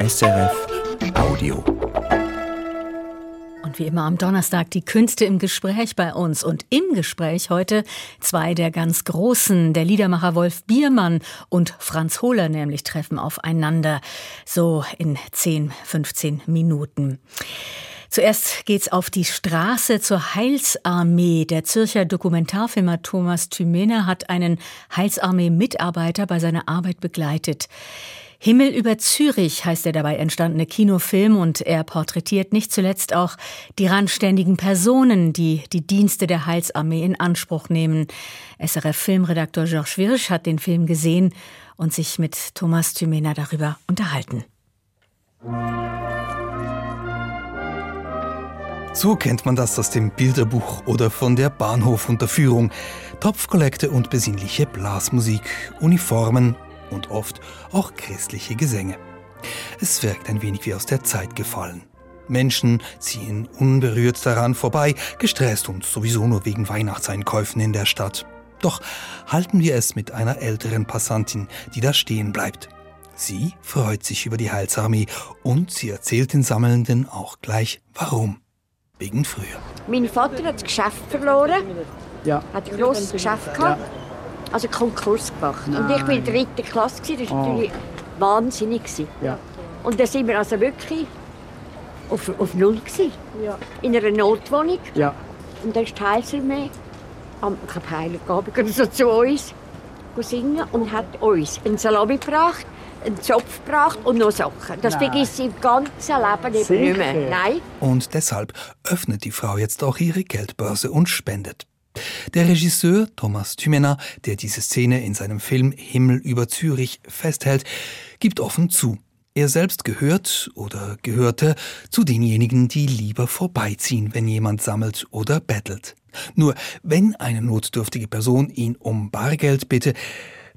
SRF Audio. Und wie immer am Donnerstag die Künste im Gespräch bei uns. Und im Gespräch heute zwei der ganz Großen. Der Liedermacher Wolf Biermann und Franz Hohler nämlich treffen aufeinander. So in 10, 15 Minuten. Zuerst geht's auf die Straße zur Heilsarmee. Der Zürcher Dokumentarfilmer Thomas Thümener hat einen Heilsarmee-Mitarbeiter bei seiner Arbeit begleitet. Himmel über Zürich heißt der dabei entstandene Kinofilm und er porträtiert nicht zuletzt auch die randständigen Personen, die die Dienste der Heilsarmee in Anspruch nehmen. SRF-Filmredaktor Georges Wirsch hat den Film gesehen und sich mit Thomas Thümener darüber unterhalten. So kennt man das aus dem Bilderbuch oder von der Bahnhofunterführung. Topfkollekte und besinnliche Blasmusik, Uniformen und oft auch christliche Gesänge. Es wirkt ein wenig wie aus der Zeit gefallen. Menschen ziehen unberührt daran vorbei, gestresst und sowieso nur wegen Weihnachtseinkäufen in der Stadt. Doch halten wir es mit einer älteren Passantin, die da stehen bleibt. Sie freut sich über die Heilsarmee und sie erzählt den Sammelnden auch gleich warum. Wegen früher. Mein Vater hat das Geschäft verloren. Ja. Hat ein grosses Geschäft gehabt. Also Konkurs gemacht. Und ich war in der dritten Klasse. gewesen. Das war Oh. natürlich wahnsinnig. Ja. Und da sind wir also wirklich auf, auf Null. Gewesen. In einer Notwohnung. Ja. Und dann ist die Heilsarmee am Heiligabend so zu uns singen und hat uns einen Salami gebracht, einen Zopf gebracht und noch Sachen. Das Nein. vergisst sie im ganzen Leben eben nicht mehr. Nein. Und deshalb öffnet die Frau jetzt auch ihre Geldbörse und spendet. Der Regisseur Thomas Thümener, der diese Szene in seinem Film Himmel über Zürich festhält, gibt offen zu. Er selbst gehört oder gehörte zu denjenigen, die lieber vorbeiziehen, wenn jemand sammelt oder bettelt. Nur wenn eine notdürftige Person ihn um Bargeld bitte,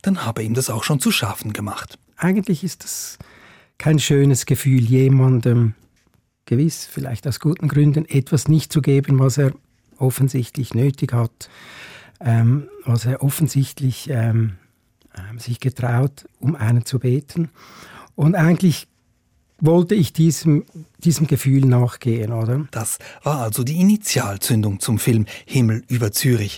dann habe ihm das auch schon zu schaffen gemacht. Eigentlich ist es kein schönes Gefühl, jemandem gewiss, vielleicht aus guten Gründen, etwas nicht zu geben, was er offensichtlich nötig hat, ähm, was er offensichtlich ähm, ähm, sich getraut, um einen zu beten. Und eigentlich wollte ich diesem, diesem Gefühl nachgehen, oder? Das war also die Initialzündung zum Film Himmel über Zürich.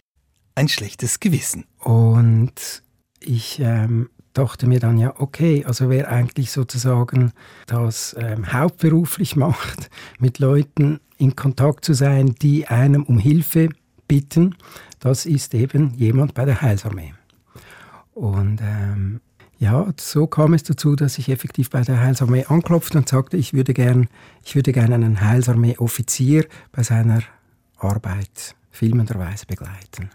Ein schlechtes Gewissen. Und ich ähm, dachte mir dann, ja, okay, also wer eigentlich sozusagen das ähm, hauptberuflich macht, mit Leuten in Kontakt zu sein, die einem um Hilfe bitten, das ist eben jemand bei der Heilsarmee. Und ähm, ja, so kam es dazu, dass ich effektiv bei der Heilsarmee anklopfte und sagte, ich würde gern, ich würde gern einen Heilsarmee-Offizier bei seiner Arbeit filmenderweise begleiten.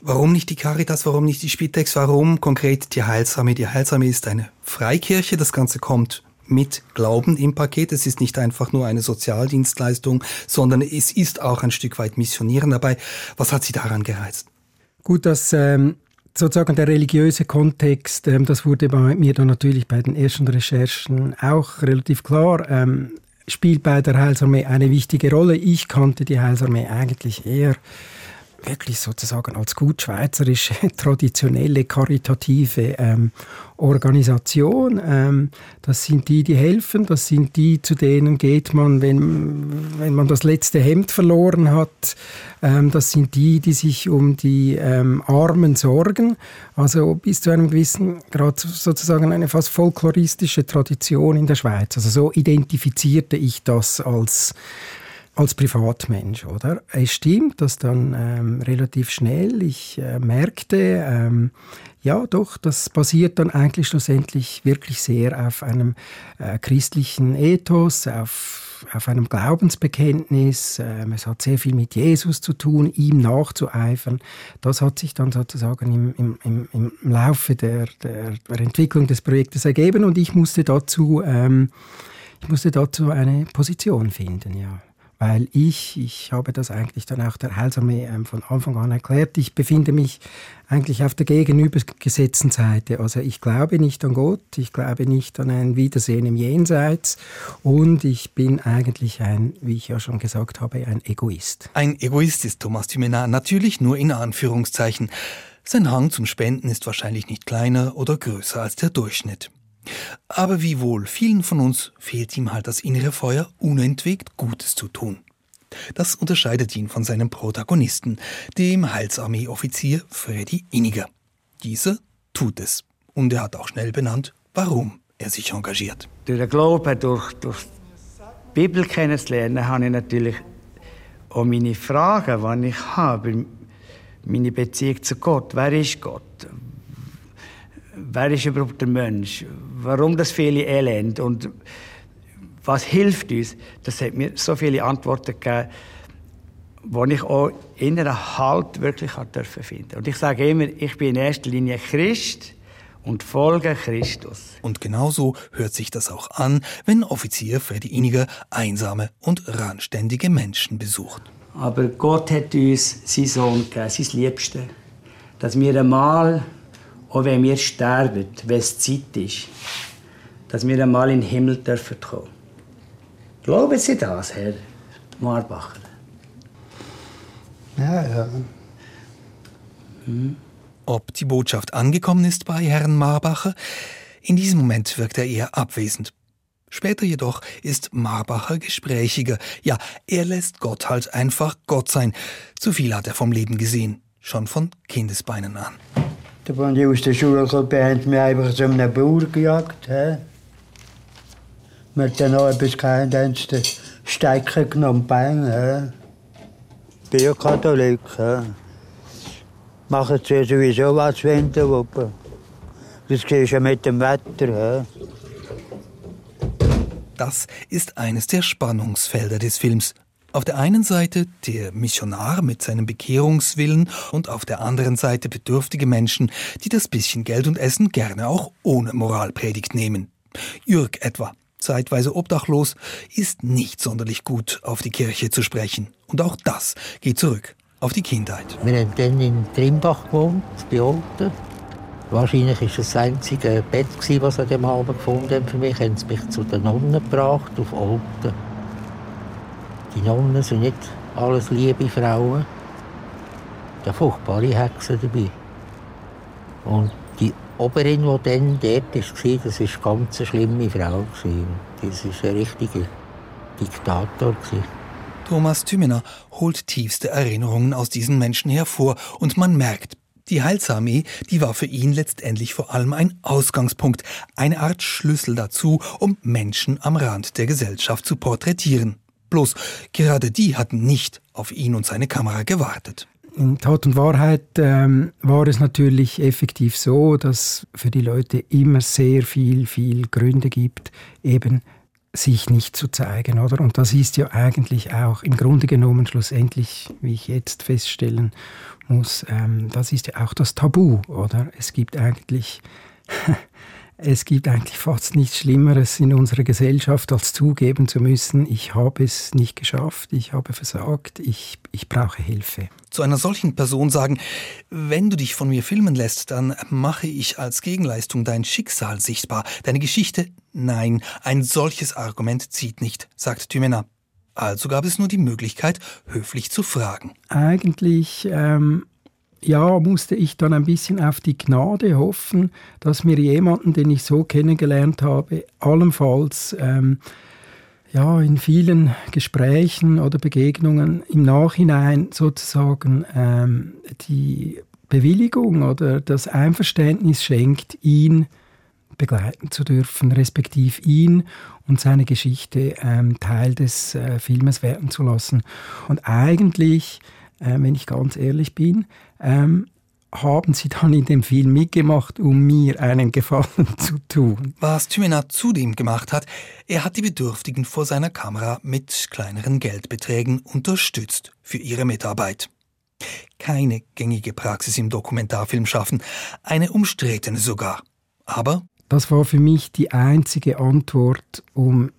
Warum nicht die Caritas, warum nicht die Spitex, warum konkret die Heilsarmee? Die Heilsarmee ist eine Freikirche, das Ganze kommt mit Glauben im Paket. Es ist nicht einfach nur eine Sozialdienstleistung, sondern es ist auch ein Stück weit Missionieren dabei. Was hat Sie daran gereizt? Gut, dass ähm, sozusagen der religiöse Kontext, ähm, das wurde bei mir dann natürlich bei den ersten Recherchen auch relativ klar, ähm, spielt bei der Heilsarmee eine wichtige Rolle. Ich kannte die Heilsarmee eigentlich eher wirklich sozusagen als gut schweizerische, traditionelle, karitative ähm, Organisation. Ähm, das sind die, die helfen, das sind die, zu denen geht man, wenn, wenn man das letzte Hemd verloren hat. Ähm, das sind die, die sich um die ähm, Armen sorgen. Also bis zu einem gewissen Grad sozusagen eine fast folkloristische Tradition in der Schweiz. Also so identifizierte ich das als als Privatmensch, oder? Es stimmt, dass dann ähm, relativ schnell ich äh, merkte, ähm, ja doch, das basiert dann eigentlich schlussendlich wirklich sehr auf einem äh, christlichen Ethos, auf, auf einem Glaubensbekenntnis. Ähm, es hat sehr viel mit Jesus zu tun, ihm nachzueifern. Das hat sich dann sozusagen im, im, im, im Laufe der, der, der Entwicklung des Projektes ergeben und ich musste dazu, ähm, ich musste dazu eine Position finden, ja weil ich, ich habe das eigentlich dann auch der Heilsarmee ähm, von Anfang an erklärt, ich befinde mich eigentlich auf der gegenübergesetzten Seite. Also ich glaube nicht an Gott, ich glaube nicht an ein Wiedersehen im Jenseits und ich bin eigentlich ein, wie ich ja schon gesagt habe, ein Egoist. Ein Egoist ist Thomas Thümener natürlich nur in Anführungszeichen. Sein Hang zum Spenden ist wahrscheinlich nicht kleiner oder größer als der Durchschnitt. Aber wie wohl vielen von uns fehlt ihm halt das innere Feuer, unentwegt Gutes zu tun. Das unterscheidet ihn von seinem Protagonisten, dem Heilsarmee-Offizier Freddy Inniger. Dieser tut es. Und er hat auch schnell benannt, warum er sich engagiert. Durch den Glauben, durch, durch die Bibel kennenzulernen, habe ich natürlich auch meine Fragen, die ich habe, meine Beziehung zu Gott. Wer ist Gott? Wer ist überhaupt der Mensch? Warum das viele Elend? Und was hilft uns? Das hat mir so viele Antworten gegeben, wo ich auch inneren Halt wirklich dürfen finden. Und ich sage immer, ich bin in erster Linie Christ und folge Christus. Und genauso hört sich das auch an, wenn Offizier Freddy Iniger einsame und randständige Menschen besucht. Aber Gott hat uns seinen Sohn gegeben, sein Liebste, dass wir einmal, auch wenn wir sterben, wenn es Zeit ist, dass wir einmal in den Himmel dürfen kommen. Glauben Sie das, Herr Marbacher? Ja, ja. Hm. Ob die Botschaft angekommen ist bei Herrn Marbacher? In diesem Moment wirkt er eher abwesend. Später jedoch ist Marbacher gesprächiger. Ja, er lässt Gott halt einfach Gott sein. Zu viel hat er vom Leben gesehen, schon von Kindesbeinen an. Da waren die aus der Schule gekommen, haben mich einfach zu einem Bauer gejagt. He? mit den Arbeitskindern Stecken genommen, Beine. Ich bin ja Katholik. Ja. Machen sie sowieso was wenden, Wuppe. Das siehst du mit dem Wetter. Ja. Das ist eines der Spannungsfelder des Films. Auf der einen Seite der Missionar mit seinem Bekehrungswillen und auf der anderen Seite bedürftige Menschen, die das bisschen Geld und Essen gerne auch ohne Moralpredigt nehmen. Jürg etwa, zeitweise obdachlos, ist nicht sonderlich gut auf die Kirche zu sprechen. Und auch das geht zurück auf die Kindheit. Wir haben dann in Trimbach gewohnt, bei Olten. Wahrscheinlich war das einzige Bett, das sie an dem Abend gefunden haben für mich. Haben sie mich zu den Nonnen gebracht, auf Olten. Die Nonnen sind nicht alles liebe Frauen. Da furchtbare Hexen dabei. Und die Oberin, die dann dort war, das war eine ganz schlimme Frau. Das war ein richtiger Diktator. Thomas Tümener holt tiefste Erinnerungen aus diesen Menschen hervor und man merkt, die Heilsarmee, die war für ihn letztendlich vor allem ein Ausgangspunkt, eine Art Schlüssel dazu, um Menschen am Rand der Gesellschaft zu porträtieren. Bloß gerade die hatten nicht auf ihn und seine Kamera gewartet. In Tat und Wahrheit ähm, war es natürlich effektiv so, dass für die Leute immer sehr viel, viel Gründe gibt, eben sich nicht zu zeigen, oder? Und das ist ja eigentlich auch im Grunde genommen schlussendlich, wie ich jetzt feststellen muss, ähm, das ist ja auch das Tabu, oder? Es gibt eigentlich Es gibt eigentlich fast nichts Schlimmeres in unserer Gesellschaft, als zugeben zu müssen, ich habe es nicht geschafft, ich habe versagt, ich, ich brauche Hilfe. Zu einer solchen Person sagen, wenn du dich von mir filmen lässt, dann mache ich als Gegenleistung dein Schicksal sichtbar, deine Geschichte. Nein, ein solches Argument zieht nicht, sagt Thymena. Also gab es nur die Möglichkeit, höflich zu fragen. Eigentlich ähm, ja, musste ich dann ein bisschen auf die Gnade hoffen, dass mir jemanden, den ich so kennengelernt habe, allenfalls ähm, ja, in vielen Gesprächen oder Begegnungen im Nachhinein sozusagen ähm, die Bewilligung oder das Einverständnis schenkt, ihn begleiten zu dürfen, respektive ihn und seine Geschichte ähm, Teil des äh, Filmes werden zu lassen. Und eigentlich äh, wenn ich ganz ehrlich bin, ähm, haben sie dann in dem Film mitgemacht, um mir einen Gefallen zu tun. Was Thymenat zudem gemacht hat, er hat die Bedürftigen vor seiner Kamera mit kleineren Geldbeträgen unterstützt für ihre Mitarbeit. Keine gängige Praxis im Dokumentarfilm schaffen, eine umstrittene sogar. Aber das war für mich die einzige Antwort, um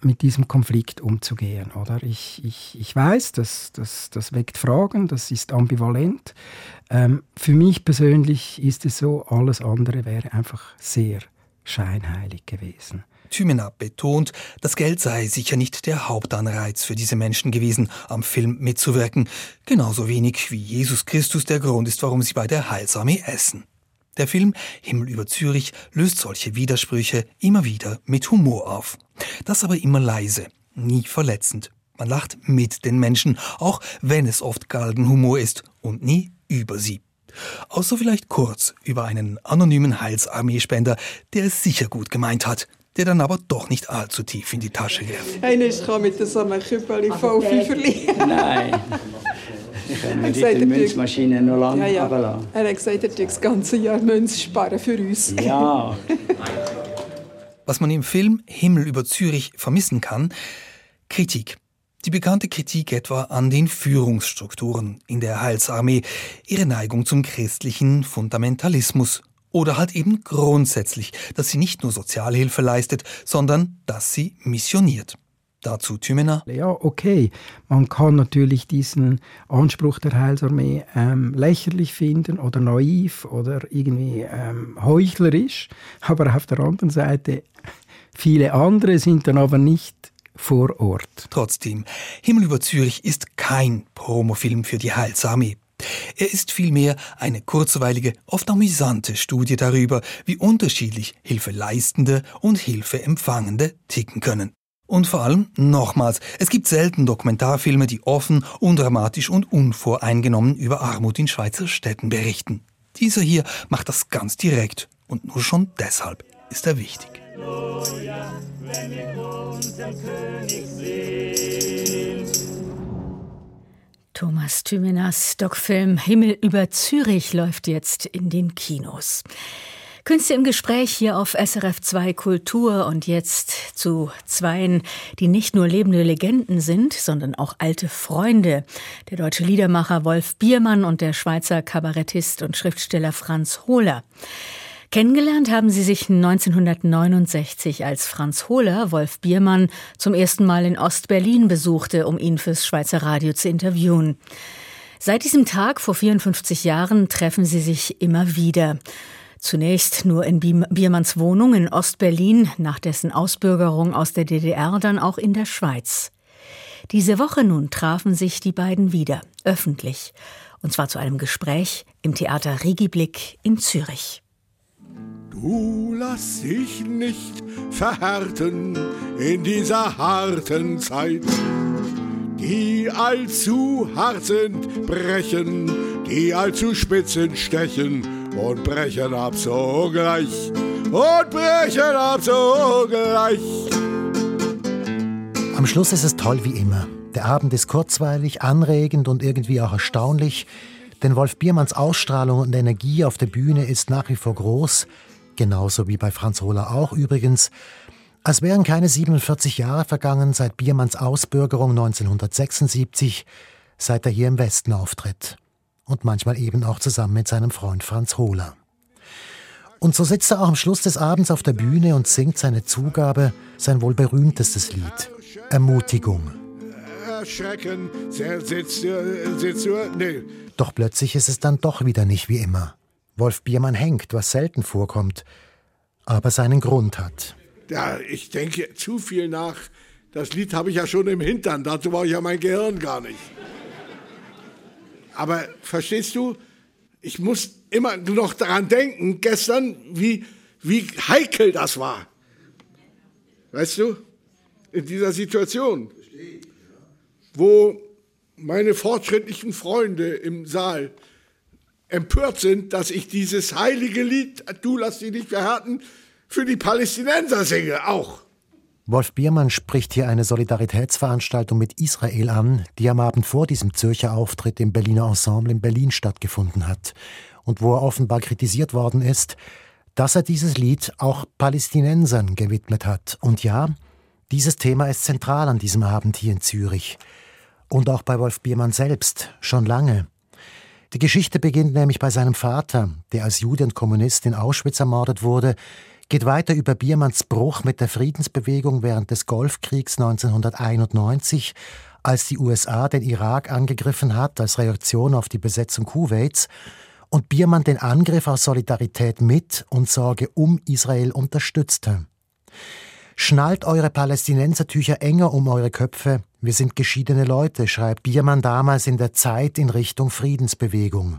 mit diesem Konflikt umzugehen. Oder? Ich, ich, ich weiß, das, das, das weckt Fragen, das ist ambivalent. Ähm, für mich persönlich ist es so, alles andere wäre einfach sehr scheinheilig gewesen. Thymena betont, das Geld sei sicher nicht der Hauptanreiz für diese Menschen gewesen, am Film mitzuwirken, genauso wenig wie Jesus Christus der Grund ist, warum sie bei der Heilsarmee essen. Der Film Himmel über Zürich löst solche Widersprüche immer wieder mit Humor auf. Das aber immer leise, nie verletzend. Man lacht mit den Menschen, auch wenn es oft Galgenhumor ist und nie über sie. Außer vielleicht kurz über einen anonymen Heilsarmeespender, der es sicher gut gemeint hat, der dann aber doch nicht allzu tief in die Tasche griff. Einer kam mit so einem Küppeli voll Fünferli. Nein. Ich kann die Münzmaschine noch lange ja, ja. runterlassen. Er hat gesagt, er das ganze Jahr Münz sparen für uns. Ja. Was man im Film Himmel über Zürich vermissen kann, Kritik. Die bekannte Kritik etwa an den Führungsstrukturen in der Heilsarmee, ihre Neigung zum christlichen Fundamentalismus oder halt eben grundsätzlich, dass sie nicht nur Sozialhilfe leistet, sondern dass sie missioniert. Dazu Tümena. Ja, okay. Man kann natürlich diesen Anspruch der Heilsarmee ähm, lächerlich finden oder naiv oder irgendwie ähm, heuchlerisch. Aber auf der anderen Seite, viele andere sind dann aber nicht vor Ort. Trotzdem, Himmel über Zürich ist kein Promofilm für die Heilsarmee. Er ist vielmehr eine kurzweilige, oft amüsante Studie darüber, wie unterschiedlich Hilfeleistende und Hilfeempfangende ticken können. Und vor allem, nochmals, es gibt selten Dokumentarfilme, die offen, undramatisch und unvoreingenommen über Armut in Schweizer Städten berichten. Dieser hier macht das ganz direkt und nur schon deshalb ist er wichtig. Thomas Thymenas Doc-Film Himmel über Zürich läuft jetzt in den Kinos. Künste im Gespräch hier auf SRF 2 Kultur und jetzt zu Zweien, die nicht nur lebende Legenden sind, sondern auch alte Freunde. Der deutsche Liedermacher Wolf Biermann und der Schweizer Kabarettist und Schriftsteller Franz Hohler. Kennengelernt haben sie sich 1969, als Franz Hohler Wolf Biermann zum ersten Mal in Ostberlin besuchte, um ihn fürs Schweizer Radio zu interviewen. Seit diesem Tag vor 54 Jahren treffen sie sich immer wieder. Zunächst nur in Biermanns Wohnung in Ostberlin, nach dessen Ausbürgerung aus der DDR dann auch in der Schweiz. Diese Woche nun trafen sich die beiden wieder, öffentlich, und zwar zu einem Gespräch im Theater Regiblick in Zürich. Du lass dich nicht verhärten in dieser harten Zeit. Die allzu hart sind, brechen, die allzu spitzen stechen und brechen ab sogleich und brechen ab sogleich. Am Schluss ist es toll wie immer. Der Abend ist kurzweilig, anregend und irgendwie auch erstaunlich. Denn Wolf Biermanns Ausstrahlung und Energie auf der Bühne ist nach wie vor groß genauso wie bei Franz Hohler auch übrigens, als wären keine 47 Jahre vergangen seit Biermanns Ausbürgerung 1976, seit er hier im Westen auftritt. Und manchmal eben auch zusammen mit seinem Freund Franz Hohler. Und so sitzt er auch am Schluss des Abends auf der Bühne und singt seine Zugabe, sein wohl berühmtestes Lied, Ermutigung. Erschrecken, sitzt, sitzt, nee. Doch plötzlich ist es dann doch wieder nicht wie immer. Wolf Biermann hängt, was selten vorkommt, aber seinen Grund hat. Ja, ich denke zu viel nach. Das Lied habe ich ja schon im Hintern, dazu war ich ja mein Gehirn gar nicht. Aber verstehst du, ich muss immer noch daran denken, gestern, wie, wie heikel das war. Weißt du, in dieser Situation, wo meine fortschrittlichen Freunde im Saal empört sind, dass ich dieses heilige Lied, du lass dich nicht verhärten, für die Palästinenser singe, auch. Wolf Biermann spricht hier eine Solidaritätsveranstaltung mit Israel an, die am Abend vor diesem Zürcher Auftritt im Berliner Ensemble in Berlin stattgefunden hat und wo er offenbar kritisiert worden ist, dass er dieses Lied auch Palästinensern gewidmet hat. Und ja, dieses Thema ist zentral an diesem Abend hier in Zürich. Und auch bei Wolf Biermann selbst, schon lange. Die Geschichte beginnt nämlich bei seinem Vater, der als Jude und Kommunist in Auschwitz ermordet wurde, geht weiter über Biermanns Bruch mit der Friedensbewegung während des Golfkriegs 1991, als die USA den Irak angegriffen hat als Reaktion auf die Besetzung Kuwaits und Biermann den Angriff aus Solidarität mit und Sorge um Israel unterstützte. Schnallt eure Palästinensertücher enger um eure Köpfe, wir sind geschiedene Leute, schreibt Biermann damals in der Zeit in Richtung Friedensbewegung.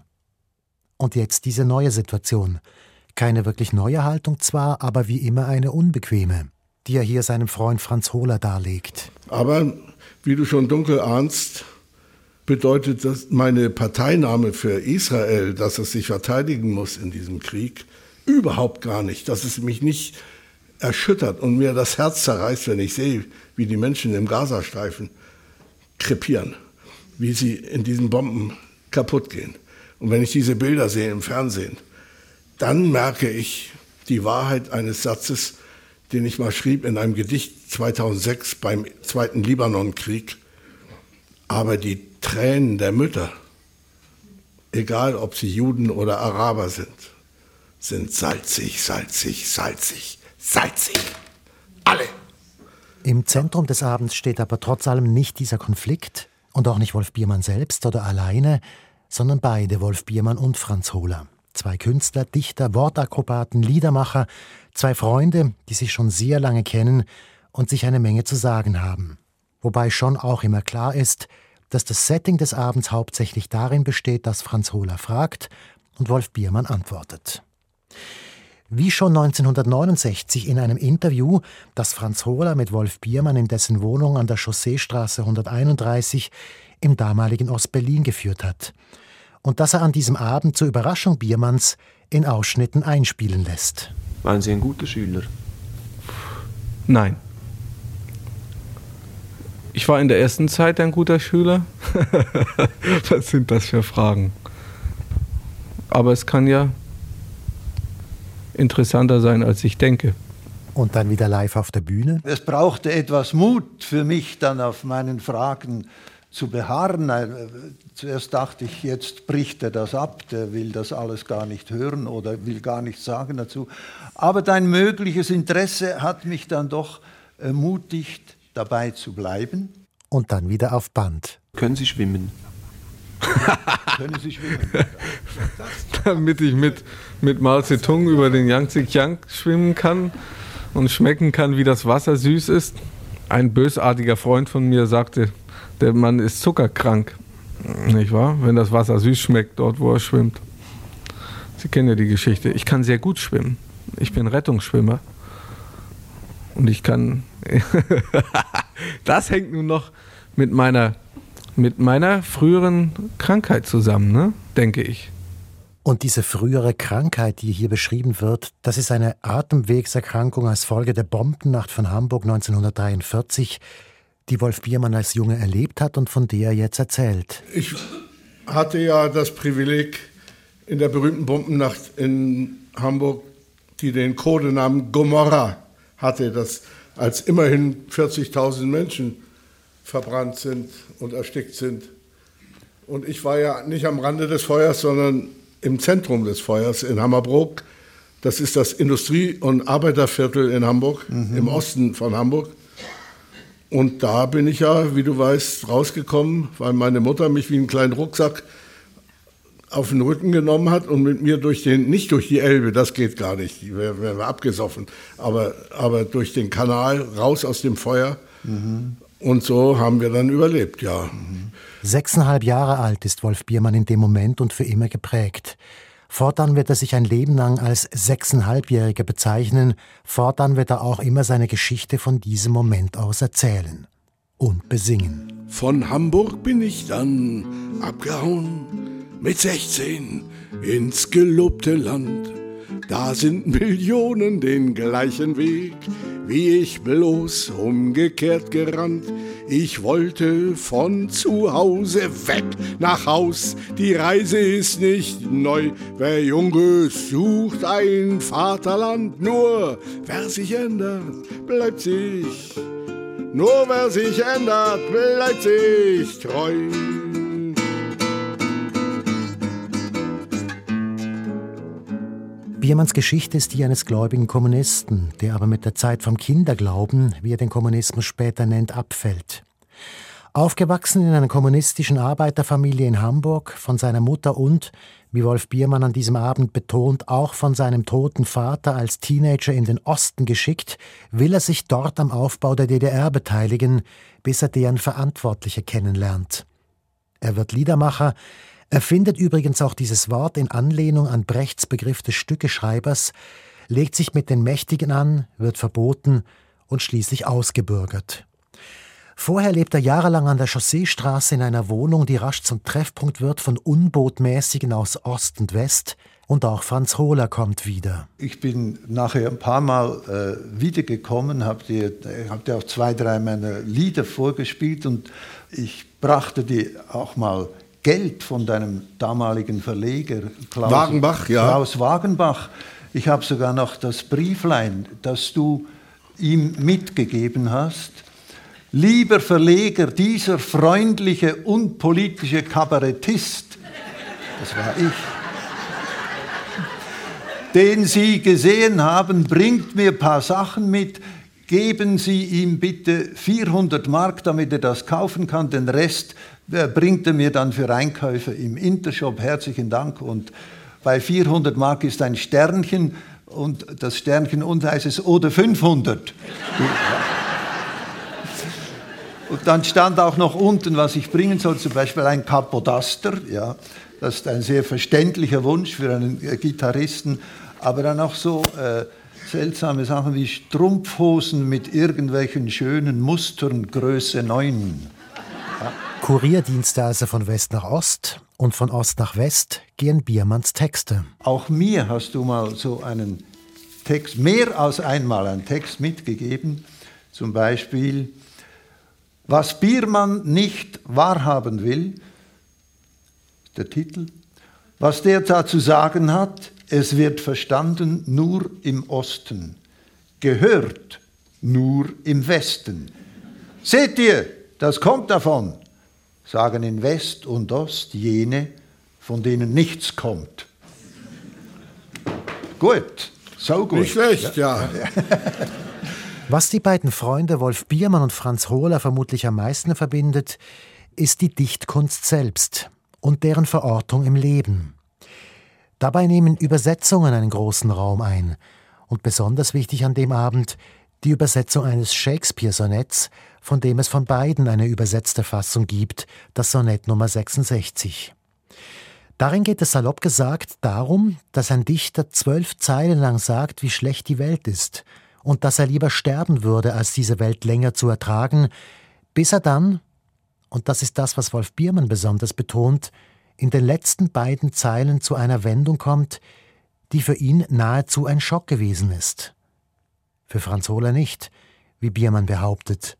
Und jetzt diese neue Situation. Keine wirklich neue Haltung zwar, aber wie immer eine unbequeme, die er hier seinem Freund Franz Hohler darlegt. Aber wie du schon dunkel ahnst, bedeutet das meine Parteinahme für Israel, dass es sich verteidigen muss in diesem Krieg, überhaupt gar nicht. Dass es mich nicht erschüttert und mir das Herz zerreißt, wenn ich sehe, wie die Menschen im Gazastreifen krepieren, wie sie in diesen Bomben kaputt gehen. Und wenn ich diese Bilder sehe im Fernsehen, dann merke ich die Wahrheit eines Satzes, den ich mal schrieb in einem Gedicht 2006 beim Zweiten Libanonkrieg. Aber die Tränen der Mütter, egal ob sie Juden oder Araber sind, sind salzig, salzig, salzig, salzig. Alle. Im Zentrum des Abends steht aber trotz allem nicht dieser Konflikt und auch nicht Wolf Biermann selbst oder alleine, sondern beide, Wolf Biermann und Franz Hohler. Zwei Künstler, Dichter, Wortakrobaten, Liedermacher, zwei Freunde, die sich schon sehr lange kennen und sich eine Menge zu sagen haben. Wobei schon auch immer klar ist, dass das Setting des Abends hauptsächlich darin besteht, dass Franz Hohler fragt und Wolf Biermann antwortet. Wie schon 1969 in einem Interview, das Franz Hohler mit Wolf Biermann in dessen Wohnung an der Chausseestraße 131 im damaligen Ostberlin geführt hat. Und das er an diesem Abend zur Überraschung Biermanns in Ausschnitten einspielen lässt. Waren Sie ein guter Schüler? Nein. Ich war in der ersten Zeit ein guter Schüler. Was sind das für Fragen? Aber es kann ja interessanter sein, als ich denke. Und dann wieder live auf der Bühne? Es brauchte etwas Mut für mich, dann auf meinen Fragen zu beharren. Äh, zuerst dachte ich, jetzt bricht er das ab, der will das alles gar nicht hören oder will gar nichts sagen dazu. Aber dein mögliches Interesse hat mich dann doch ermutigt, dabei zu bleiben. Und dann wieder auf Band. Können Sie schwimmen? Können Sie schwimmen? Damit ich mit, mit Mao Zedong über den Yangtze-Kiang schwimmen kann und schmecken kann, wie das Wasser süß ist. Ein bösartiger Freund von mir sagte, der Mann ist zuckerkrank. Nicht wahr? Wenn das Wasser süß schmeckt, dort wo er schwimmt. Sie kennen ja die Geschichte. Ich kann sehr gut schwimmen. Ich bin Rettungsschwimmer. Und ich kann. das hängt nun noch mit meiner mit meiner früheren Krankheit zusammen, ne? denke ich. Und diese frühere Krankheit, die hier beschrieben wird, das ist eine Atemwegserkrankung als Folge der Bombennacht von Hamburg 1943, die Wolf Biermann als Junge erlebt hat und von der er jetzt erzählt. Ich hatte ja das Privileg, in der berühmten Bombennacht in Hamburg, die den Codenamen Gomorra hatte, dass als immerhin 40.000 Menschen verbrannt sind und erstickt sind. Und ich war ja nicht am Rande des Feuers, sondern im Zentrum des Feuers in Hammerbrook. Das ist das Industrie- und Arbeiterviertel in Hamburg, mhm. im Osten von Hamburg. Und da bin ich ja, wie du weißt, rausgekommen, weil meine Mutter mich wie einen kleinen Rucksack auf den Rücken genommen hat und mit mir durch den, nicht durch die Elbe, das geht gar nicht, die wären wir abgesoffen, aber, aber durch den Kanal raus aus dem Feuer. Mhm. Und so haben wir dann überlebt, ja. Sechseinhalb Jahre alt ist Wolf Biermann in dem Moment und für immer geprägt. Fortan wird er sich ein Leben lang als Sechseinhalbjähriger bezeichnen, fortan wird er auch immer seine Geschichte von diesem Moment aus erzählen und besingen. Von Hamburg bin ich dann abgehauen, mit 16 ins gelobte Land. Da sind Millionen den gleichen Weg, wie ich bloß umgekehrt gerannt. Ich wollte von zu Hause weg nach Haus, die Reise ist nicht neu. Wer jung ist, sucht ein Vaterland. Nur wer sich ändert, bleibt sich. Nur wer sich ändert, bleibt sich treu. Biermanns Geschichte ist die eines gläubigen Kommunisten, der aber mit der Zeit vom Kinderglauben, wie er den Kommunismus später nennt, abfällt. Aufgewachsen in einer kommunistischen Arbeiterfamilie in Hamburg, von seiner Mutter und, wie Wolf Biermann an diesem Abend betont, auch von seinem toten Vater als Teenager in den Osten geschickt, will er sich dort am Aufbau der DDR beteiligen, bis er deren Verantwortliche kennenlernt. Er wird Liedermacher, Er findet übrigens auch dieses Wort in Anlehnung an Brechts Begriff des Stückeschreibers, legt sich mit den Mächtigen an, wird verboten und schließlich ausgebürgert. Vorher lebt er jahrelang an der Chausseestraße in einer Wohnung, die rasch zum Treffpunkt wird von Unbotmäßigen aus Ost und West. Und auch Franz Hohler kommt wieder. Ich bin nachher ein paar Mal äh, wiedergekommen, habe dir, hab dir auch zwei, drei meiner Lieder vorgespielt und ich brachte dir auch mal Geld von deinem damaligen Verleger Klaus Wagenbach. Ja. Klaus Wagenbach. Ich habe sogar noch das Brieflein, das du ihm mitgegeben hast. Lieber Verleger, dieser freundliche, unpolitische Kabarettist, das war ich, den Sie gesehen haben, bringt mir ein paar Sachen mit. Geben Sie ihm bitte 400 Mark, damit er das kaufen kann. Den Rest äh, bringt er mir dann für Einkäufe im Intershop. Herzlichen Dank. Und bei 400 Mark ist ein Sternchen und das Sternchen unten heißt es oder 500. Und dann stand auch noch unten, was ich bringen soll, zum Beispiel ein Kapodaster. Ja, das ist ein sehr verständlicher Wunsch für einen äh, Gitarristen. Aber dann auch so äh, seltsame Sachen wie Strumpfhosen mit irgendwelchen schönen Mustern, Größe 9. Ja. Kurierdienste also von West nach Ost und von Ost nach West gehen Biermanns Texte. Auch mir hast du mal so einen Text, mehr als einmal einen Text mitgegeben. Zum Beispiel, was Biermann nicht wahrhaben will, der Titel, was der da zu sagen hat, es wird verstanden nur im Osten, gehört nur im Westen. Seht ihr, das kommt davon, sagen in West und Ost jene, von denen nichts kommt. Gut, so gut. Nicht schlecht, ja. ja. Was die beiden Freunde Wolf Biermann und Franz Hohler vermutlich am meisten verbindet, ist die Dichtkunst selbst und deren Verortung im Leben. Dabei nehmen Übersetzungen einen großen Raum ein und besonders wichtig an dem Abend die Übersetzung eines Shakespeare-Sonetts, von dem es von beiden eine übersetzte Fassung gibt, das Sonett Nummer 66. Darin geht es salopp gesagt darum, dass ein Dichter zwölf Zeilen lang sagt, wie schlecht die Welt ist – und dass er lieber sterben würde, als diese Welt länger zu ertragen, bis er dann, und das ist das, was Wolf Biermann besonders betont, in den letzten beiden Zeilen zu einer Wendung kommt, die für ihn nahezu ein Schock gewesen ist. Für Franz Hohler nicht, wie Biermann behauptet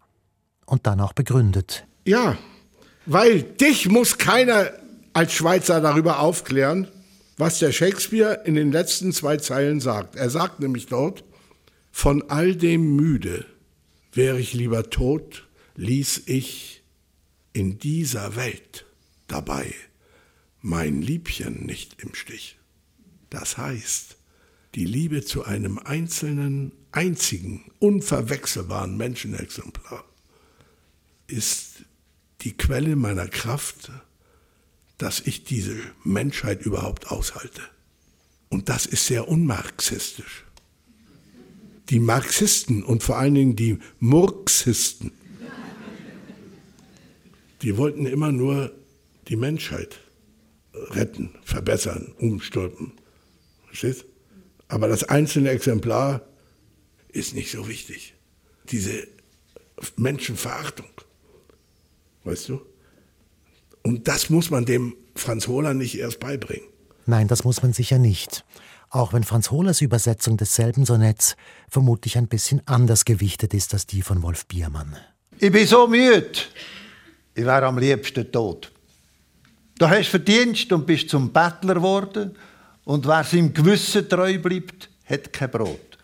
und dann auch begründet. Ja, weil dich muss keiner als Schweizer darüber aufklären, was der Shakespeare in den letzten zwei Zeilen sagt. Er sagt nämlich dort, von all dem müde, wäre ich lieber tot, ließ ich in dieser Welt dabei mein Liebchen nicht im Stich. Das heißt, die Liebe zu einem einzelnen, einzigen, unverwechselbaren Menschenexemplar ist die Quelle meiner Kraft, dass ich diese Menschheit überhaupt aushalte. Und das ist sehr unmarxistisch die Marxisten und vor allen Dingen die Murxisten, die wollten immer nur die Menschheit retten, verbessern, umstülpen. Verstehst? Aber das einzelne Exemplar ist nicht so wichtig. Diese Menschenverachtung. Weißt du? Und das muss man dem Franz Hohler nicht erst beibringen. Nein, das muss man sicher nicht auch wenn Franz Hohlers Übersetzung desselben Sonetts vermutlich ein bisschen anders gewichtet ist als die von Wolf Biermann. Ich bin so müde, ich wäre am liebsten tot. Du hast Verdienst und bist zum Bettler geworden und wer seinem Gewissen treu bleibt, hat kein Brot.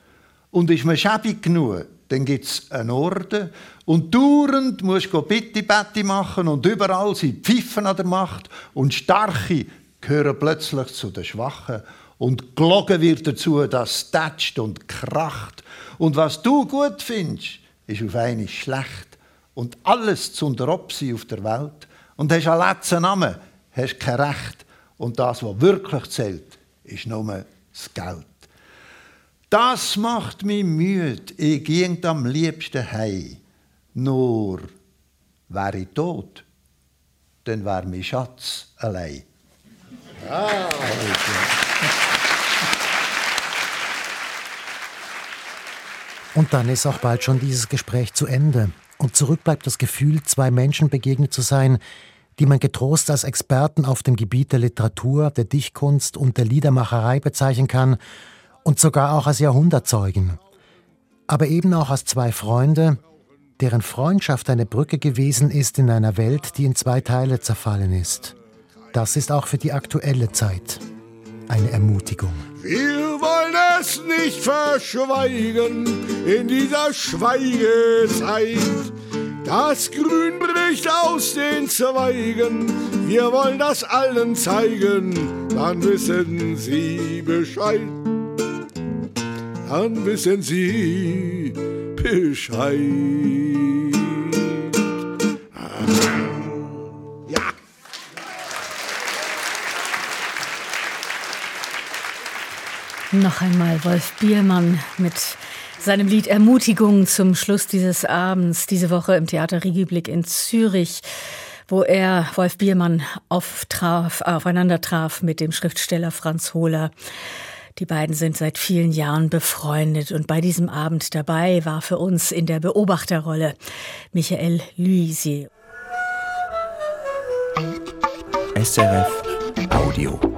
Und ist man schäbig genug, dann gibt es einen Orden und dauernd musst du bitte Betty machen und überall sind Pfiffen an der Macht und Starke gehören plötzlich zu den Schwachen und gelogen wird dazu, dass tätscht und kracht. Und was du gut findest, ist auf einmal schlecht. Und alles zu Opsi auf der Welt. Und hast einen letzten Namen, hast kein Recht. Und das, was wirklich zählt, ist nur das Geld. Das macht mich müde. Ich ging am liebsten heim. Nur wäre ich tot, dann wäre mein Schatz allein. Ah. Und dann ist auch bald schon dieses Gespräch zu Ende. Und zurück bleibt das Gefühl, zwei Menschen begegnet zu sein, die man getrost als Experten auf dem Gebiet der Literatur, der Dichtkunst und der Liedermacherei bezeichnen kann und sogar auch als Jahrhundertzeugen. Aber eben auch als zwei Freunde, deren Freundschaft eine Brücke gewesen ist in einer Welt, die in zwei Teile zerfallen ist. Das ist auch für die aktuelle Zeit eine Ermutigung. Wir wollen es nicht verschweigen in dieser Schweigezeit. Das Grün bricht aus den Zweigen, wir wollen das allen zeigen, dann wissen Sie Bescheid. Dann wissen Sie Bescheid. Ja. Noch einmal Wolf Biermann mit seinem Lied Ermutigung zum Schluss dieses Abends, diese Woche im Theater Regieblick in Zürich, wo er, Wolf Biermann, auftraf, aufeinander traf mit dem Schriftsteller Franz Hohler. Die beiden sind seit vielen Jahren befreundet und bei diesem Abend dabei war für uns in der Beobachterrolle Michael Luisier. SRF Audio.